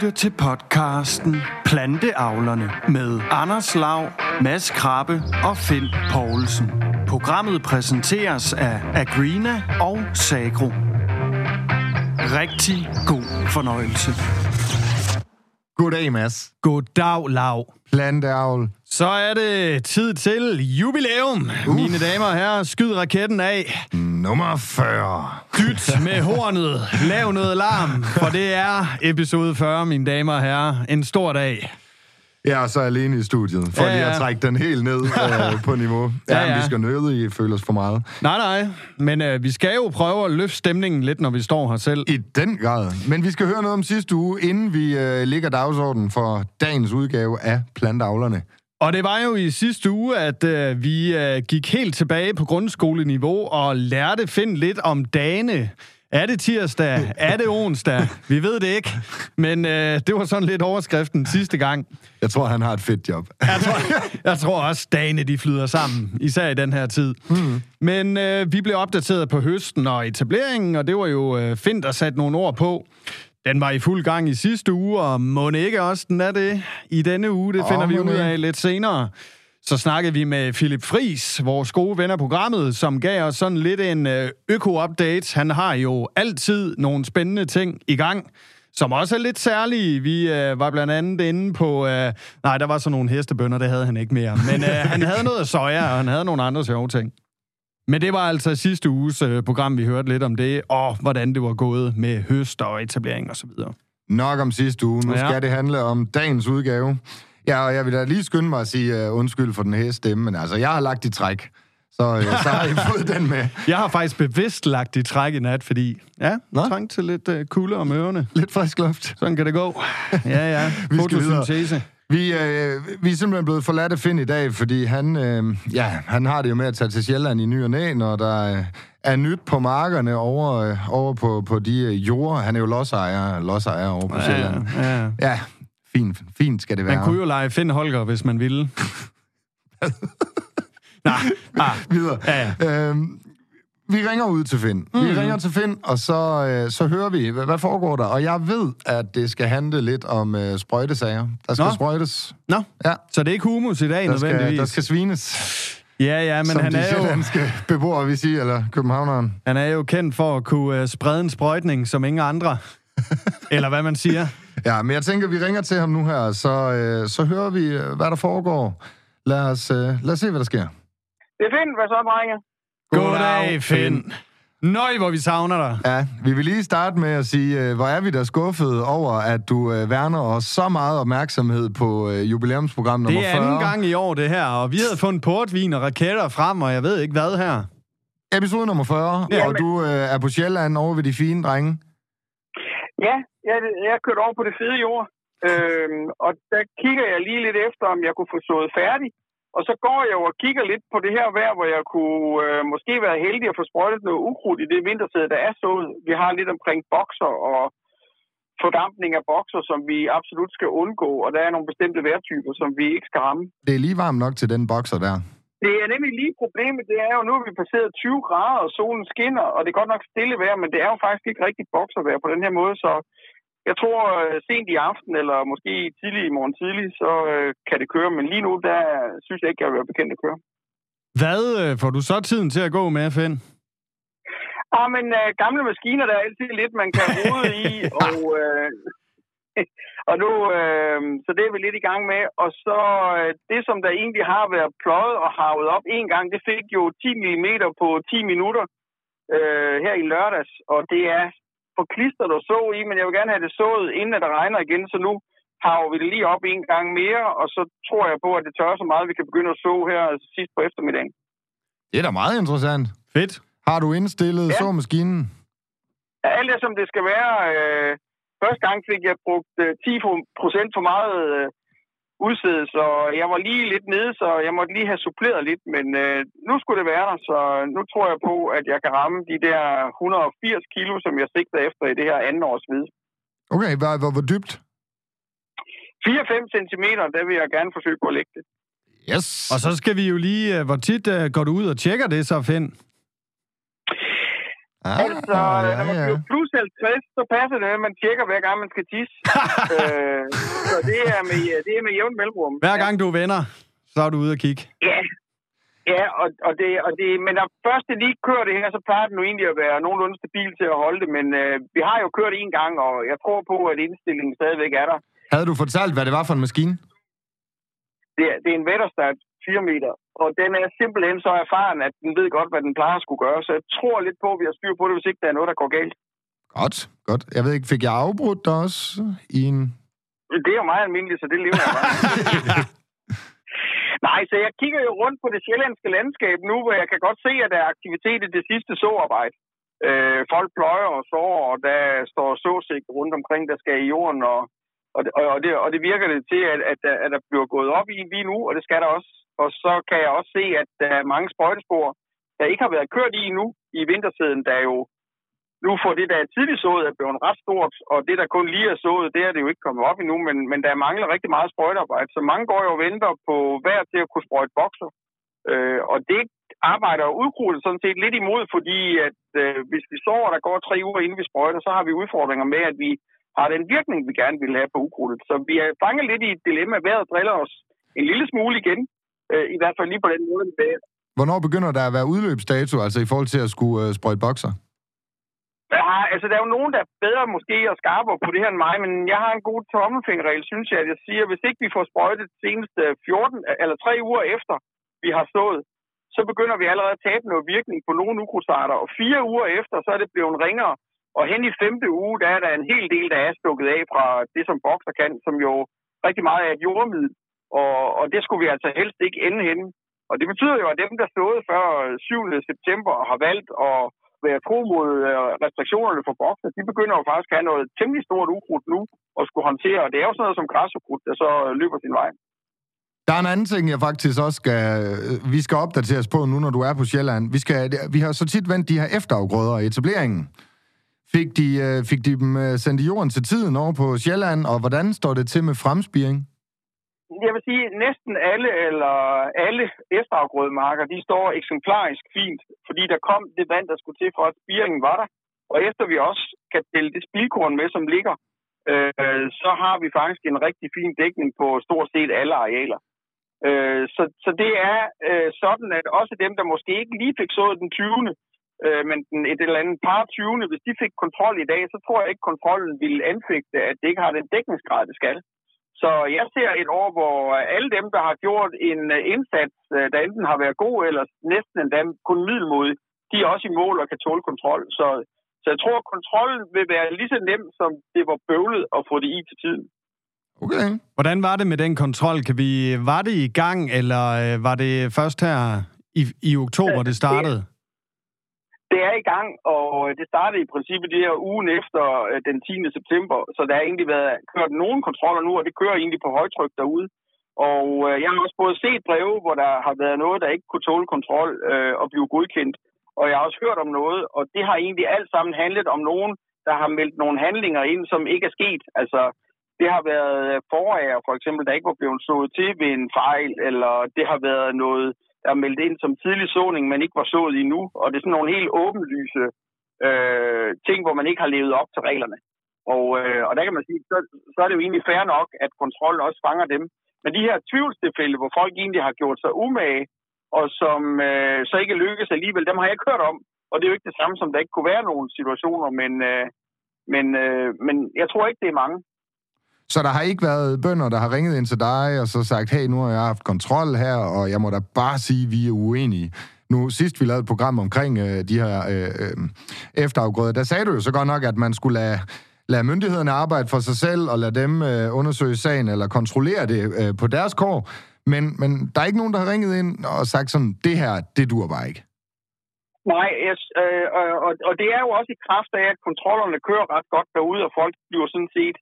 lytter til podcasten Planteavlerne med Anders Lav, Mads Krabbe og Finn Poulsen. Programmet præsenteres af Agrina og Sagro. Rigtig god fornøjelse. Goddag, Mads. Goddag, Lav. Planteavl. Så er det tid til jubilæum. Uf. Mine damer og herrer, skyd raketten af. Nummer 40. Dyt med hornet. Lav noget larm, for det er episode 40, mine damer og herrer. En stor dag. Jeg er så alene i studiet, for ja, ja. at trække den helt ned øh, på niveau. Ja, ja. vi skal nøde i føles for meget. Nej, nej. Men øh, vi skal jo prøve at løfte stemningen lidt, når vi står her selv. I den grad. Men vi skal høre noget om sidste uge, inden vi øh, ligger dagsordenen for dagens udgave af Plantavlerne. Og det var jo i sidste uge, at øh, vi øh, gik helt tilbage på grundskoleniveau og lærte finde lidt om dagene. Er det tirsdag? Er det onsdag? Vi ved det ikke. Men øh, det var sådan lidt overskriften sidste gang. Jeg tror, han har et fedt job. jeg, tror, jeg tror også, dagene de flyder sammen, især i den her tid. Mm. Men øh, vi blev opdateret på høsten og etableringen, og det var jo øh, fint at sætte nogle ord på. Den var i fuld gang i sidste uge, og må ikke også den er det i denne uge. Det finder oh, vi ud af lidt senere. Så snakkede vi med Philip Fris, vores gode ven af programmet, som gav os sådan lidt en øh, øko-update. Han har jo altid nogle spændende ting i gang, som også er lidt særlige. Vi øh, var blandt andet inde på... Øh, nej, der var så nogle hestebønder, det havde han ikke mere. Men øh, han havde noget soja, og han havde nogle andre sjove ting. Men det var altså sidste uges øh, program, vi hørte lidt om det, og hvordan det var gået med høst og etablering og så videre. Nok om sidste uge. Nu ja. skal det handle om dagens udgave. Ja, og jeg vil da lige skynde mig at sige uh, undskyld for den her stemme, men altså, jeg har lagt i træk. Så, uh, så har I fået den med. Jeg har faktisk bevidst lagt i træk i nat, fordi ja, Nå? trang til lidt uh, kulde om ørerne. Lidt frisk luft. Sådan kan det gå. Ja, ja. Fotosyntese. Vi, øh, vi er simpelthen blevet forladt af Finn i dag, fordi han, øh, ja, han har det jo med at tage til Sjælland i ny og næ, når der øh, er nyt på markerne over, øh, over på, på de øh, jorder. Han er jo lodsejer, lodsejer over på ja, Sjælland. Ja, ja. ja, fint, fint skal det være. Man kunne jo lege Finn Holger, hvis man ville. Nej, ah, videre. Ja, ja. Øhm, vi ringer ud til Finn. Mm. Vi ringer til Finn, og så, øh, så hører vi, hvad, hvad foregår der. Og jeg ved, at det skal handle lidt om øh, sprøjtesager. Der skal Nå. sprøjtes. Nå, ja. så det er ikke humus i dag der nødvendigvis? Skal, der skal svines. Ja, ja, men Som han de er jo... beboere, vi siger, eller københavneren. Han er jo kendt for at kunne uh, sprede en sprøjtning som ingen andre. eller hvad man siger. Ja, men jeg tænker, vi ringer til ham nu her, så, øh, så hører vi, øh, hvad der foregår. Lad os, øh, lad os se, hvad der sker. Det er fint. Hvad så, drenge? Goddag, Finn. Nøj, hvor vi savner dig. Ja, vi vil lige starte med at sige, øh, hvor er vi da skuffet over, at du øh, værner os så meget opmærksomhed på øh, jubilæumsprogram nummer 40. Det er anden gang i år, det her, og vi havde fundet portvin og raketter frem, og jeg ved ikke hvad her. Episode nummer 40, ja, og du øh, er på Sjælland over ved de fine drenge. Ja, jeg, jeg kørt over på det fede jord, øhm, og der kigger jeg lige lidt efter, om jeg kunne få sået færdig. Og så går jeg jo og kigger lidt på det her vejr, hvor jeg kunne øh, måske være heldig at få sprøjtet noget ukrudt i det vintersæde, der er sået. Vi har lidt omkring bokser og fordampning af bokser, som vi absolut skal undgå, og der er nogle bestemte vejrtyper, som vi ikke skal ramme. Det er lige varmt nok til den bokser der. Det er nemlig lige problemet, det er jo nu, at vi passeret 20 grader, og solen skinner, og det er godt nok stille vejr, men det er jo faktisk ikke rigtig bokservejr på den her måde, så jeg tror øh, sent i aften, eller måske tidlig i morgen tidlig, så øh, kan det køre. Men lige nu, der synes jeg ikke, jeg vil være bekendt at køre. Hvad øh, får du så tiden til at gå med, Finn? Ah, men øh, gamle maskiner, der er altid lidt, man kan rode i, og, øh, og nu, øh, så det er vi lidt i gang med. Og så øh, det, som der egentlig har været pløjet og havet op en gang, det fik jo 10 mm på 10 minutter øh, her i lørdags, og det er for klistret og så i, men jeg vil gerne have det sået, inden det regner igen, så nu har vi det lige op en gang mere, og så tror jeg på, at det tør så meget, at vi kan begynde at så her sidst på eftermiddagen. Det er da meget interessant. Fedt. Har du indstillet ja. såmaskinen? Ja, alt det, som det skal være. Øh, første gang fik jeg brugt øh, 10% for meget øh, udstedet, så jeg var lige lidt nede, så jeg måtte lige have suppleret lidt, men øh, nu skulle det være der, så nu tror jeg på, at jeg kan ramme de der 180 kilo, som jeg sigter efter i det her anden års vid. Okay, hvor, hvor, hvor dybt? 4-5 cm, der vil jeg gerne forsøge på at lægge det. Yes. Og så skal vi jo lige, øh, hvor tit uh, går du ud og tjekker det så, Finn? Ah, altså, ja, når man bliver ja. plus 50, så passer det, at man tjekker hver gang, man skal tisse. øh, så det er med, det er med jævn mellemrum. Hver gang du vender, så er du ude og kigge. Ja, Ja, og, og, det, og det, men når først det lige kører det her, så plejer den jo egentlig at være nogenlunde stabil til at holde det, men øh, vi har jo kørt en gang, og jeg tror på, at indstillingen stadigvæk er der. Havde du fortalt, hvad det var for en maskine? Det, det er en Vetterstad 4 meter, og den er simpelthen så erfaren, at den ved godt, hvad den plejer at skulle gøre, så jeg tror lidt på, at vi har styr på det, hvis ikke der er noget, der går galt. Godt, godt. Jeg ved ikke, fik jeg afbrudt dig også i en... Det er jo meget almindeligt, så det lever jeg bare. Nej, så jeg kigger jo rundt på det sjællandske landskab nu, hvor jeg kan godt se, at der er aktivitet i det sidste såarbejde. Øh, folk pløjer og sår, og der står såsigt rundt omkring, der skal i jorden, og, og, og, det, og det virker det til, at, at, at der bliver gået op i lige nu, og det skal der også. Og så kan jeg også se, at der er mange sprøjtespor, der ikke har været kørt i nu i vintersiden, der jo nu får det, der er tidligt sået, er blevet ret stort, og det, der kun lige er sået, det er det jo ikke kommet op endnu, men, men der mangler rigtig meget sprøjtearbejde. Så mange går jo og venter på hver til at kunne sprøjte bokser. Øh, og det arbejder udkrudtet sådan set lidt imod, fordi at øh, hvis vi så, der går tre uger inden vi sprøjter, så har vi udfordringer med, at vi har den virkning, vi gerne vil have på ukrudtet. Så vi er fanget lidt i et dilemma. Vejret driller os en lille smule igen, øh, i hvert fald lige på den måde. Hvornår begynder der at være udløbsdato, altså i forhold til at skulle øh, sprøjte bokser? Ja, altså, der er jo nogen, der er bedre måske og skarpere på det her end mig, men jeg har en god tommelfingerregel, synes jeg, at jeg siger, hvis ikke vi får sprøjtet senest 14 eller 3 uger efter, vi har stået, så begynder vi allerede at tabe noget virkning på nogle ukrudtsarter, og fire uger efter, så er det blevet ringere, og hen i femte uge, der er der en hel del, der er stukket af fra det, som bokser kan, som jo rigtig meget er et jordmiddel, og, og det skulle vi altså helst ikke ende henne. Og det betyder jo, at dem, der stod før 7. september og har valgt at være tro mod øh, restriktionerne for bokser, de begynder jo faktisk at have noget temmelig stort ukrudt nu og skulle håndtere. Og det er jo sådan noget som græsukrudt, der så løber sin vej. Der er en anden ting, jeg faktisk også skal... Øh, vi skal opdateres på nu, når du er på Sjælland. Vi, skal, vi har så tit vendt de her efterafgrøder i etableringen. Fik de, øh, fik de dem sendt i jorden til tiden over på Sjælland, og hvordan står det til med fremspiring? Jeg vil sige, at næsten alle eller alle efterafgrødemarker, de står eksemplarisk fint, fordi der kom det vand, der skulle til for, at spiringen var der. Og efter vi også kan dele det spilkorn med, som ligger, øh, så har vi faktisk en rigtig fin dækning på stort set alle arealer. Øh, så, så det er øh, sådan, at også dem, der måske ikke lige fik sået den 20., øh, men den, et eller andet par 20., hvis de fik kontrol i dag, så tror jeg ikke, kontrollen ville anfægte, at det ikke har den dækningsgrad, det skal. Så jeg ser et år, hvor alle dem, der har gjort en øh, indsats, øh, der enten har været god eller næsten endda kun middelmodig, de er også i mål og kan tåle kontrol. Så, så jeg tror, at kontrollen vil være lige så nem, som det var bøvlet at få det i til tiden. Okay. Hvordan var det med den kontrol? Kan vi, var det i gang, eller øh, var det først her i, i oktober, det startede? Det det er i gang, og øh, det startede i princippet det her ugen efter øh, den 10. september, så der har egentlig været kørt nogle kontroller nu, og det kører egentlig på højtryk derude. Og øh, jeg har også både set breve, hvor der har været noget, der ikke kunne tåle kontrol øh, og blive godkendt. Og jeg har også hørt om noget, og det har egentlig alt sammen handlet om nogen, der har meldt nogle handlinger ind, som ikke er sket. Altså, det har været øh, forager, for eksempel, der ikke var blevet sået til ved en fejl, eller det har været noget er meldt ind som tidlig såning, men ikke var sået endnu. Og det er sådan nogle helt åbenlyse øh, ting, hvor man ikke har levet op til reglerne. Og, øh, og der kan man sige, så, så er det jo egentlig fair nok, at kontrollen også fanger dem. Men de her tvivlstilfælde, hvor folk egentlig har gjort sig umage, og som øh, så ikke lykkes alligevel, dem har jeg ikke hørt om. Og det er jo ikke det samme, som der ikke kunne være nogle situationer, men, øh, men, øh, men jeg tror ikke, det er mange. Så der har ikke været bønder, der har ringet ind til dig og så sagt, hey, nu har jeg haft kontrol her, og jeg må da bare sige, at vi er uenige. Nu, sidst vi lavede et program omkring øh, de her øh, øh, efterafgrøder, der sagde du jo så godt nok, at man skulle lade, lade myndighederne arbejde for sig selv, og lade dem øh, undersøge sagen, eller kontrollere det øh, på deres kår. Men, men der er ikke nogen, der har ringet ind og sagt sådan, det her, det dur bare ikke. Nej, yes, øh, og, og det er jo også i kraft af, at kontrollerne kører ret godt derude, og folk bliver sådan set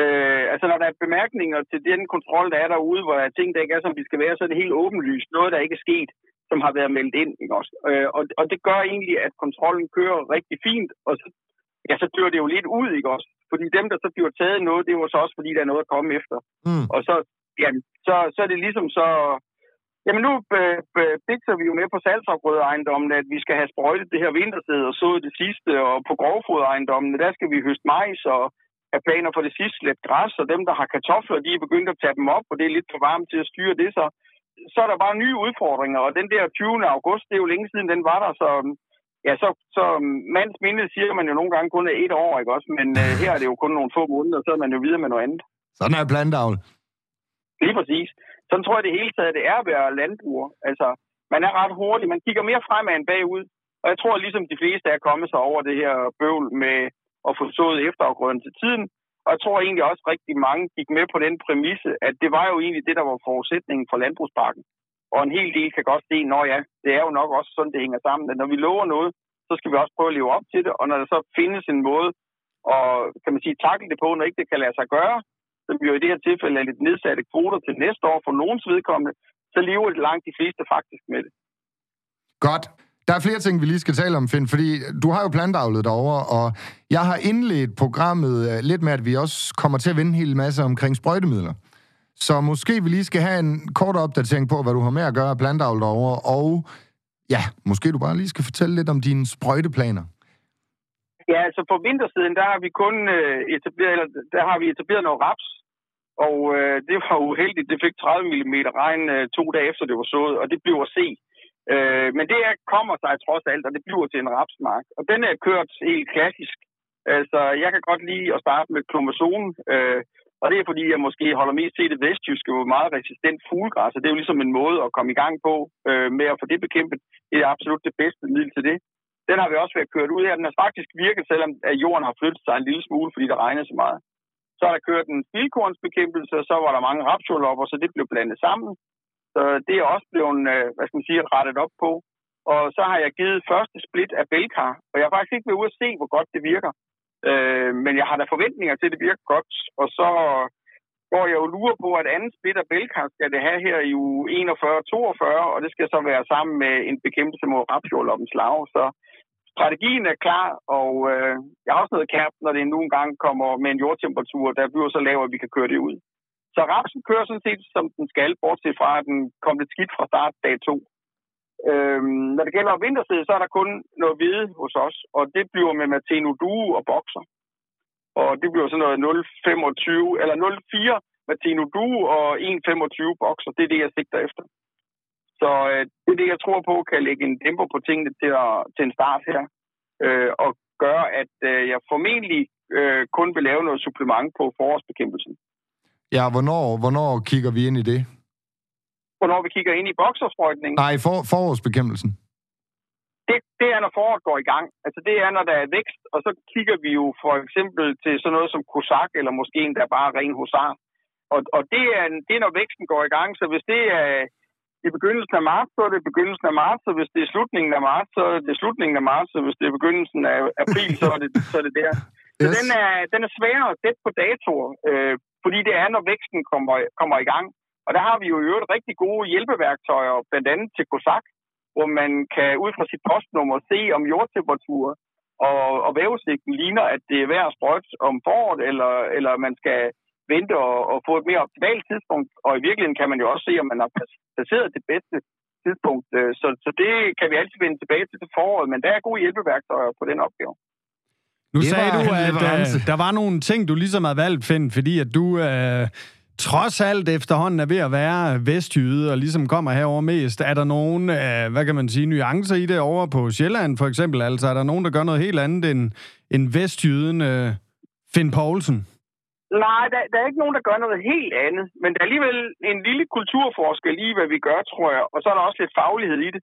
Øh, altså, når der er bemærkninger til den kontrol, der er derude, hvor der er ting, der ikke er, som de skal være, så er det helt åbenlyst. Noget, der ikke er sket, som har været meldt ind. Ikke også? Øh, og, og det gør egentlig, at kontrollen kører rigtig fint, og så, ja, så dør det jo lidt ud, ikke også? Fordi dem, der så bliver taget noget, det var så også, fordi der er noget at komme efter. Mm. Og så, ja, så, så er det ligesom så, Jamen nu bikser vi jo med på salgsafgrødeejendommen, at vi skal have sprøjtet det her vintersæd og sået det sidste, og på grovfodeejendommen, der skal vi høste majs og have planer for det sidste lidt græs, og dem, der har kartofler, de er begyndt at tage dem op, og det er lidt for varmt til at styre det, så, så er der bare nye udfordringer, og den der 20. august, det er jo længe siden, den var der, så ja, så, så mands minde siger man jo nogle gange kun er et år, ikke også? Men uh, her er det jo kun nogle få måneder, så er man jo videre med noget andet. Sådan er plantavl. Lige præcis. Sådan tror jeg det hele taget, det er at være landbruger. Altså, man er ret hurtig. Man kigger mere fremad end bagud. Og jeg tror, ligesom de fleste er kommet sig over det her bøvl med og få sået efterafgrøden til tiden. Og jeg tror egentlig også, at rigtig mange gik med på den præmisse, at det var jo egentlig det, der var forudsætningen for landbrugsparken. Og en hel del kan godt se, at ja, det er jo nok også sådan, det hænger sammen. At når vi lover noget, så skal vi også prøve at leve op til det. Og når der så findes en måde at kan man sige, takle det på, når ikke det kan lade sig gøre, så vi jo i det her tilfælde er lidt nedsatte kvoter til næste år for nogens vedkommende, så lever det langt de fleste faktisk med det. Godt. Der er flere ting, vi lige skal tale om, Finn, fordi du har jo plantavlet derovre, og jeg har indledt programmet øh, lidt med, at vi også kommer til at vinde en hel masse omkring sprøjtemidler. Så måske vi lige skal have en kort opdatering på, hvad du har med at gøre af plantavl derovre, og ja, måske du bare lige skal fortælle lidt om dine sprøjteplaner. Ja, altså på vintersiden, der har vi kun øh, etableret, eller der har vi etableret noget raps, og øh, det var uheldigt. Det fik 30 mm regn øh, to dage efter det var sået, og det blev at se. Øh, Øh, men det her kommer sig trods alt, og det bliver til en rapsmark. Og den er kørt helt klassisk. Altså, jeg kan godt lide at starte med klomazone, øh, og det er fordi, jeg måske holder mest til det vestjyske, hvor meget resistent fuglegræs, og det er jo ligesom en måde at komme i gang på øh, med at få det bekæmpet. Det er absolut det bedste middel til det. Den har vi også været kørt ud her. Den har faktisk virket, selvom at jorden har flyttet sig en lille smule, fordi der regner så meget. Så har der kørt en spildkornsbekæmpelse, og så var der mange rapsjordlopper, så det blev blandet sammen. Så det er også blevet, øh, hvad skal man sige, rettet op på. Og så har jeg givet første split af Belkar, og jeg har faktisk ikke været ude at se, hvor godt det virker. Øh, men jeg har da forventninger til, at det virker godt. Og så går jeg jo lurer på, at anden split af Belkar skal det have her i uge 41-42, og det skal så være sammen med en bekæmpelse mod rapsjordloppens lav. Så strategien er klar, og øh, jeg har også noget kærp, når det nogle gange kommer med en jordtemperatur, der bliver så lav, at vi kan køre det ud. Så rapsen kører sådan set, som den skal, bortset fra, at den kom lidt skidt fra start dag 2. Øhm, når det gælder vintersæd, så er der kun noget hvide hos os, og det bliver med Martino Duo og bokser. Og det bliver sådan noget 0,25 eller 0,4 Martino Duo og 1,25 bokser. Det er det, jeg sigter efter. Så øh, det er det, jeg tror på, kan lægge en dæmper på tingene til, at, til en start her, øh, og gøre, at øh, jeg formentlig øh, kun vil lave noget supplement på forårsbekæmpelsen. Ja, hvornår, hvornår kigger vi ind i det? Hvornår vi kigger ind i boksersprøjtningen? Nej, for, forårsbekæmpelsen. Det, det er, når foråret går i gang. Altså, det er, når der er vækst, og så kigger vi jo for eksempel til sådan noget som kosak, eller måske endda bare ren husar. Og, og det, er, det er, når væksten går i gang. Så hvis det er i begyndelsen af marts, så er det begyndelsen af marts, og hvis det er slutningen af marts, så er det slutningen af marts, og hvis det er begyndelsen af april, så er det, så er det der. Så yes. den, er, den er sværere at sætte på datoer, øh, fordi det er, når væksten kommer, kommer i gang. Og der har vi jo i øvrigt rigtig gode hjælpeværktøjer, blandt andet til COSAC, hvor man kan ud fra sit postnummer se, om jordtemperatur og, og vævesigten ligner, at det er værd at sprøjte om foråret, eller, eller man skal vente og, og få et mere optimalt tidspunkt. Og i virkeligheden kan man jo også se, om man har placeret det bedste tidspunkt. Øh, så, så det kan vi altid vende tilbage til til foråret, men der er gode hjælpeværktøjer på den opgave. Nu det sagde du, at uh, der var nogle ting, du ligesom har valgt, Finn, fordi at du uh, trods alt efterhånden er ved at være vestjyde og ligesom kommer herover mest. Er der nogen, uh, hvad kan man sige, nuancer i det over på Sjælland for eksempel? Altså er der nogen, der gør noget helt andet end, end vestjyden uh, Finn Poulsen? Nej, der, der er ikke nogen, der gør noget helt andet. Men der er alligevel en lille kulturforskel i, hvad vi gør, tror jeg. Og så er der også lidt faglighed i det.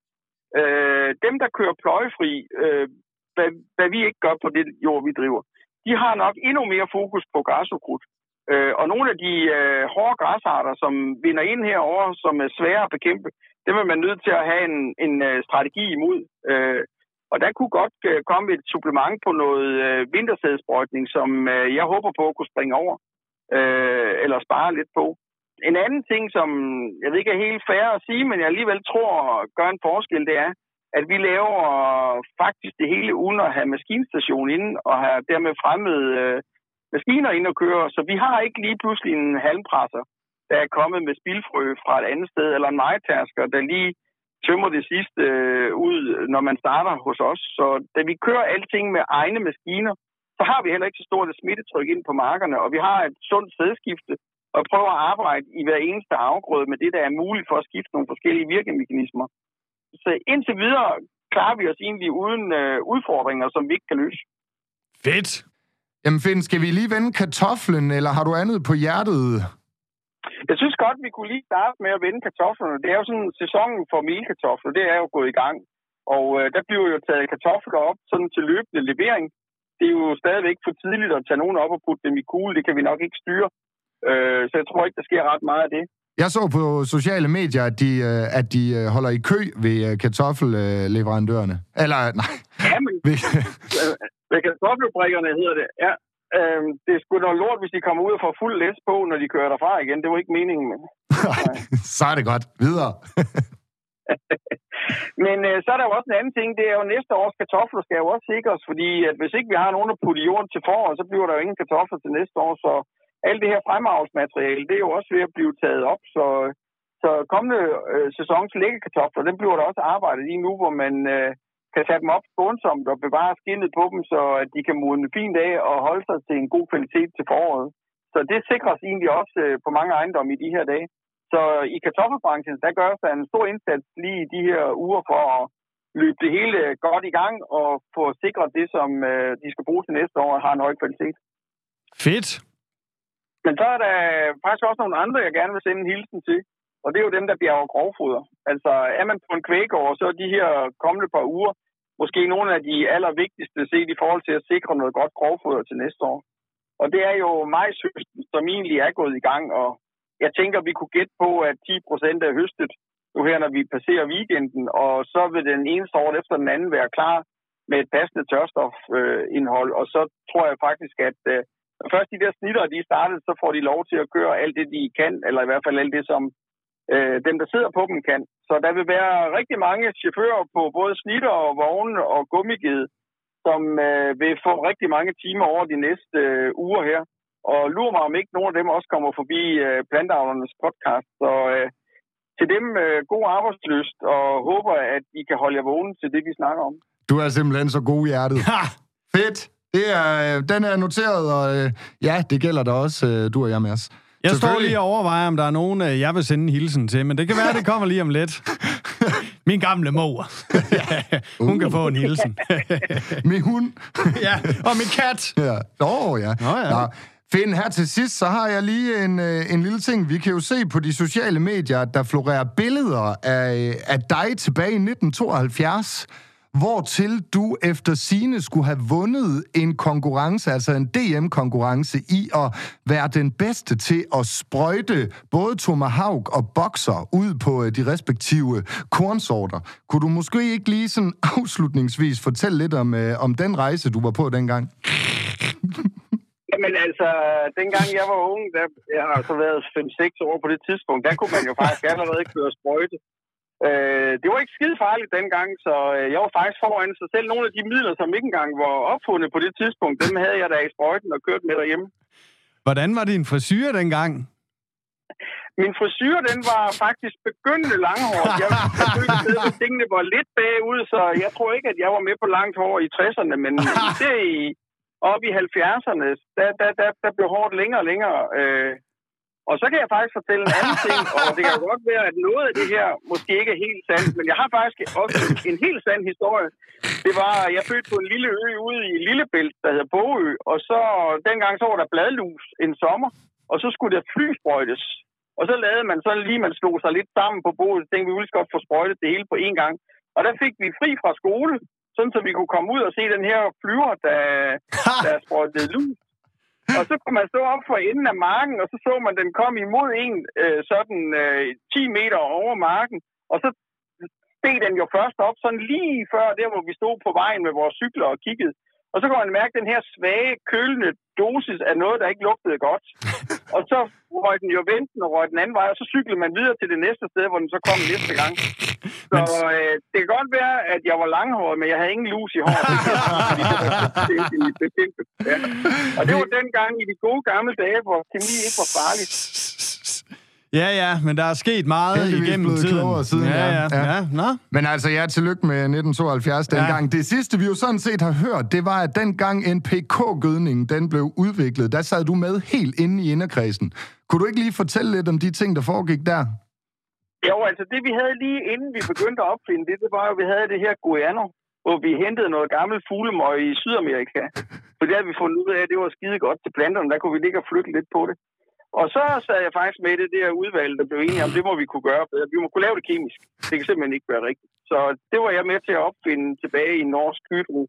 Øh, dem, der kører pløjefri, øh, hvad, hvad vi ikke gør på det jord, vi driver, de har nok endnu mere fokus på græsukrudt. Øh, og nogle af de øh, hårde græsarter, som vinder ind herover, som er svære at bekæmpe, dem er man nødt til at have en, en øh, strategi imod. Øh, og der kunne godt øh, komme et supplement på noget øh, vintersædsprøjtning, som øh, jeg håber på at kunne springe over, øh, eller spare lidt på. En anden ting, som jeg ved ikke er helt fair at sige, men jeg alligevel tror gør en forskel, det er, at vi laver faktisk det hele uden at have maskinstation inde, og have dermed fremmede øh, maskiner ind og køre. Så vi har ikke lige pludselig en halmpresser, der er kommet med spildfrø fra et andet sted, eller en majtasker, der lige tømmer det sidste øh, ud, når man starter hos os. Så da vi kører alting med egne maskiner, så har vi heller ikke så stort et smittetryk ind på markerne, og vi har et sundt sædskifte, og prøver at arbejde i hver eneste afgrøde med det, der er muligt for at skifte nogle forskellige virkemekanismer. Så indtil videre klarer vi os egentlig uden øh, udfordringer, som vi ikke kan løse. Fedt! Jamen Finn, skal vi lige vende kartoflen, eller har du andet på hjertet? Jeg synes godt, vi kunne lige starte med at vende kartoflerne. Det er jo sådan, sæsonen for melkartofler, det er jo gået i gang. Og øh, der bliver jo taget kartofler op sådan til løbende levering. Det er jo stadigvæk for tidligt at tage nogen op og putte dem i kugle. Det kan vi nok ikke styre. Øh, så jeg tror ikke, der sker ret meget af det. Jeg så på sociale medier, at de, øh, at de øh, holder i kø ved øh, kartoffelleverandørerne. Eller, nej. Ja, men ved, ved kartoffelbrikkerne hedder det. Ja, øh, det er sgu da lort, hvis de kommer ud og får fuld læs på, når de kører derfra igen. Det var ikke meningen. Men... så er det godt. Videre. Men øh, så er der jo også en anden ting, det er jo næste års kartofler skal jo også sikres, fordi at hvis ikke vi har nogen at putte i jorden til foråret, så bliver der jo ingen kartofler til næste år, så alt det her fremavlsmateriale, det er jo også ved at blive taget op, så, så kommende øh, sæsons læggekartofler, den bliver der også arbejdet i nu, hvor man øh, kan tage dem op skånsomt og bevare skinnet på dem, så at de kan modne fint af og holde sig til en god kvalitet til foråret. Så det sikres egentlig også øh, på mange ejendomme i de her dage. Så i kartoffelbranchen, der gør sig en stor indsats lige i de her uger for at løbe det hele godt i gang og få sikret det, som øh, de skal bruge til næste år, har en høj kvalitet. Fedt. Men så er der faktisk også nogle andre, jeg gerne vil sende en hilsen til. Og det er jo dem, der bjerger grovfoder. Altså er man på en kvægård, så er de her kommende par uger måske nogle af de allervigtigste set i forhold til at sikre noget godt grovfoder til næste år. Og det er jo majshøsten, som egentlig er gået i gang, og jeg tænker, vi kunne gætte på, at 10 procent er høstet nu her, når vi passerer weekenden, og så vil den ene sort efter den anden være klar med et passende tørstofindhold, og så tror jeg faktisk, at øh, først de der snitter, de er startet, så får de lov til at køre alt det, de kan, eller i hvert fald alt det, som øh, dem, der sidder på dem, kan. Så der vil være rigtig mange chauffører på både snitter og vogne og gummigede, som øh, vil få rigtig mange timer over de næste øh, uger her. Og lurer mig, om ikke nogen af dem også kommer forbi øh, plantavlernes podcast. Så øh, til dem øh, god arbejdsløst, og håber, at I kan holde jer vågne til det, vi snakker om. Du er simpelthen så god i hjertet. Ha! Fedt! Det er, øh, den er noteret, og øh, ja, det gælder da også, øh, du og jeg, Mads. Jeg står lige og overvejer, om der er nogen, jeg vil sende en hilsen til, men det kan være, det kommer lige om lidt. Min gamle mor. hun kan få en hilsen. min hund. ja, og min kat. Ja. Åh, oh, ja. Nå, ja. Nå. Finn, her til sidst, så har jeg lige en, en lille ting. Vi kan jo se på de sociale medier, at der florerer billeder af, af dig tilbage i 1972 hvortil du efter sine skulle have vundet en konkurrence, altså en DM-konkurrence, i at være den bedste til at sprøjte både tomahawk og bokser ud på øh, de respektive kornsorter. Kunne du måske ikke lige sådan afslutningsvis fortælle lidt om, øh, om den rejse, du var på dengang? Jamen altså, dengang jeg var ung, der, jeg har så været 5-6 år på det tidspunkt, der kunne man jo faktisk allerede køre sprøjte. Øh, det var ikke skide farligt dengang, så øh, jeg var faktisk foran. Så selv nogle af de midler, som ikke engang var opfundet på det tidspunkt, dem havde jeg da i sprøjten og kørt med derhjemme. Hvordan var din frisyr dengang? Min frisyr, den var faktisk begyndende langhåret. Jeg, jeg følte, at tingene var lidt bagud, så jeg tror ikke, at jeg var med på langt hår i 60'erne, men det i, op i 70'erne, der, der, der, der blev hårdt længere og længere. Øh, og så kan jeg faktisk fortælle en anden ting, og det kan godt være, at noget af det her måske ikke er helt sandt, men jeg har faktisk også en helt sand historie. Det var, jeg fødte på en lille ø ude i Lillebælt, der hedder Bogø, og så dengang så var der bladlus en sommer, og så skulle der flysprøjtes. Og så lavede man så lige, man slog sig lidt sammen på båden, så tænkte vi, vi ville godt få sprøjtet det hele på én gang. Og der fik vi fri fra skole, sådan så vi kunne komme ud og se den her flyver, der, der sprøjtede lus. Og så kunne man stå op for enden af marken, og så så man, den kom imod en øh, sådan øh, 10 meter over marken. Og så steg den jo først op, sådan lige før der, hvor vi stod på vejen med vores cykler og kiggede. Og så kunne man mærke den her svage, kølende dosis af noget, der ikke lugtede godt. og så røg den jo venten og røg den anden vej, og så cyklede man videre til det næste sted, hvor den så kom næste gang. Så øh, det kan godt være, at jeg var langhåret, men jeg havde ingen lus i håret. Og det var den gang i de gode gamle dage, hvor kemi ikke var farligt. Ja, ja, men der er sket meget Heldigvis igennem blevet tiden. klogere siden, ja, ja. ja, Ja. ja. Nå. Men altså, ja, tillykke med 1972 dengang. Ja. Det sidste, vi jo sådan set har hørt, det var, at dengang NPK-gødningen den blev udviklet, der sad du med helt inde i inderkredsen. Kunne du ikke lige fortælle lidt om de ting, der foregik der? Jo, altså det vi havde lige inden vi begyndte at opfinde det, det var jo, at vi havde det her guano, hvor vi hentede noget gammelt fuglemøg i Sydamerika. For det havde vi fundet ud af, at det var skide godt til planterne. Der kunne vi ligge og flytte lidt på det. Og så sad jeg faktisk med i det der udvalg, der blev enige om, det må vi kunne gøre bedre. Vi må kunne lave det kemisk. Det kan simpelthen ikke være rigtigt. Så det var jeg med til at opfinde tilbage i Norsk Hydro.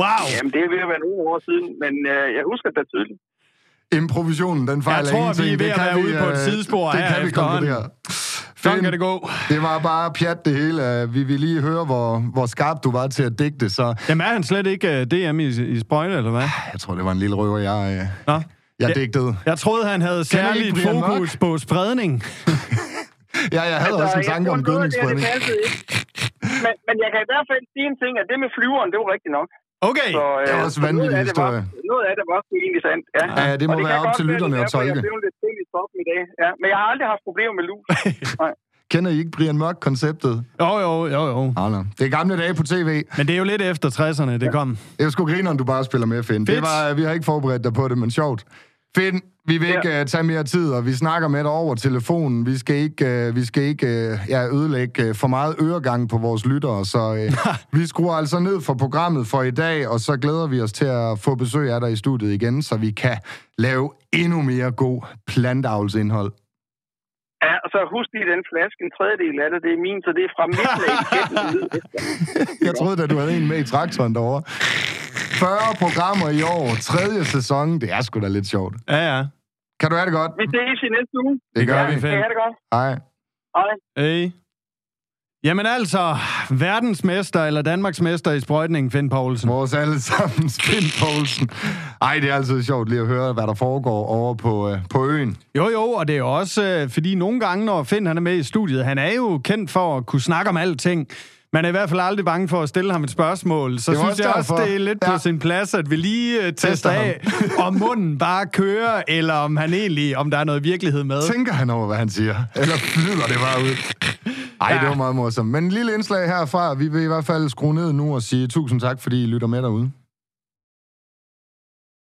Wow! Jamen, det er ved at være nogle år siden, men øh, jeg husker det tydeligt. Improvisionen, den fejler Jeg tror, ingenting. vi er ved at kan være vi, ude på et øh, sidespor det her kan vi konkludere. Sådan kan det gå. Det var bare pjat det hele. Vi vil lige høre, hvor, hvor skarp du var til at digte, så Jamen er han slet ikke uh, DM i, i sprøjte, eller hvad? jeg tror, det var en lille røver, jeg, øh, Nå. Jeg Ja. digtede. Jeg troede, han havde I særligt fokus på spredning. Ja, jeg havde også en Altså, tanke om det gødningsspredning. det. Men, men jeg kan i hvert fald sige en ting, at det med flyveren, det var rigtigt nok. Okay. Så, øh, Det er også så vanvittig noget af det var- historie. Noget af det var sgu egentlig sandt, ja. Ja, det må Og være op til lytterne det er at tolke. Jeg blev lidt tidligt stoppe i dag, ja. Men jeg har aldrig haft problemer med lus. Nej. Kender I ikke Brian Mørk-konceptet? Jo, jo, jo, jo. Nej, nej. Det er gamle dage på tv. Men det er jo lidt efter 60'erne, det kom. Det er jo sgu griner, du bare spiller med, Finn. Det Fedt. var, vi har ikke forberedt dig på det, men sjovt. Finn, vi vil ikke uh, tage mere tid, og vi snakker med dig over telefonen. Vi skal ikke, uh, vi skal ikke uh, ja, ødelægge uh, for meget øregang på vores lyttere, så uh, vi skruer altså ned for programmet for i dag, og så glæder vi os til at få besøg af dig i studiet igen, så vi kan lave endnu mere god plantavlsindhold. Ja, og så husk lige den flaske, en tredjedel af det, det er min, så det er fra mit. Jeg troede da, du havde en med i traktoren derovre. 40 programmer i år, tredje sæson. Det er sgu da lidt sjovt. Ja, ja. Kan du have det godt? Vi ses i næste uge. Det gør gør vi. Kan have det godt? Hej. Hej. Hey. Jamen altså, verdensmester eller Danmarksmester i sprøjtning, Finn Poulsen. Vores alle sammen Finn Poulsen. Ej, det er altid sjovt lige at høre, hvad der foregår over på, øh, på øen. Jo, jo, og det er jo også, øh, fordi nogle gange, når Finn han er med i studiet, han er jo kendt for at kunne snakke om alting. Man er i hvert fald aldrig bange for at stille ham et spørgsmål. Så Det synes også jeg også, derfor. det er lidt Ja. på sin plads, at vi lige uh, tester af, om munden bare kører, eller om han egentlig, om der er noget virkelighed med. Tænker han over, hvad han siger? Eller flyder det bare ud? Ej, Ja. det var meget morsomt. Men en lille indslag herfra. Vi vil i hvert fald skrue ned nu og sige tusind tak, fordi I lytter med derude.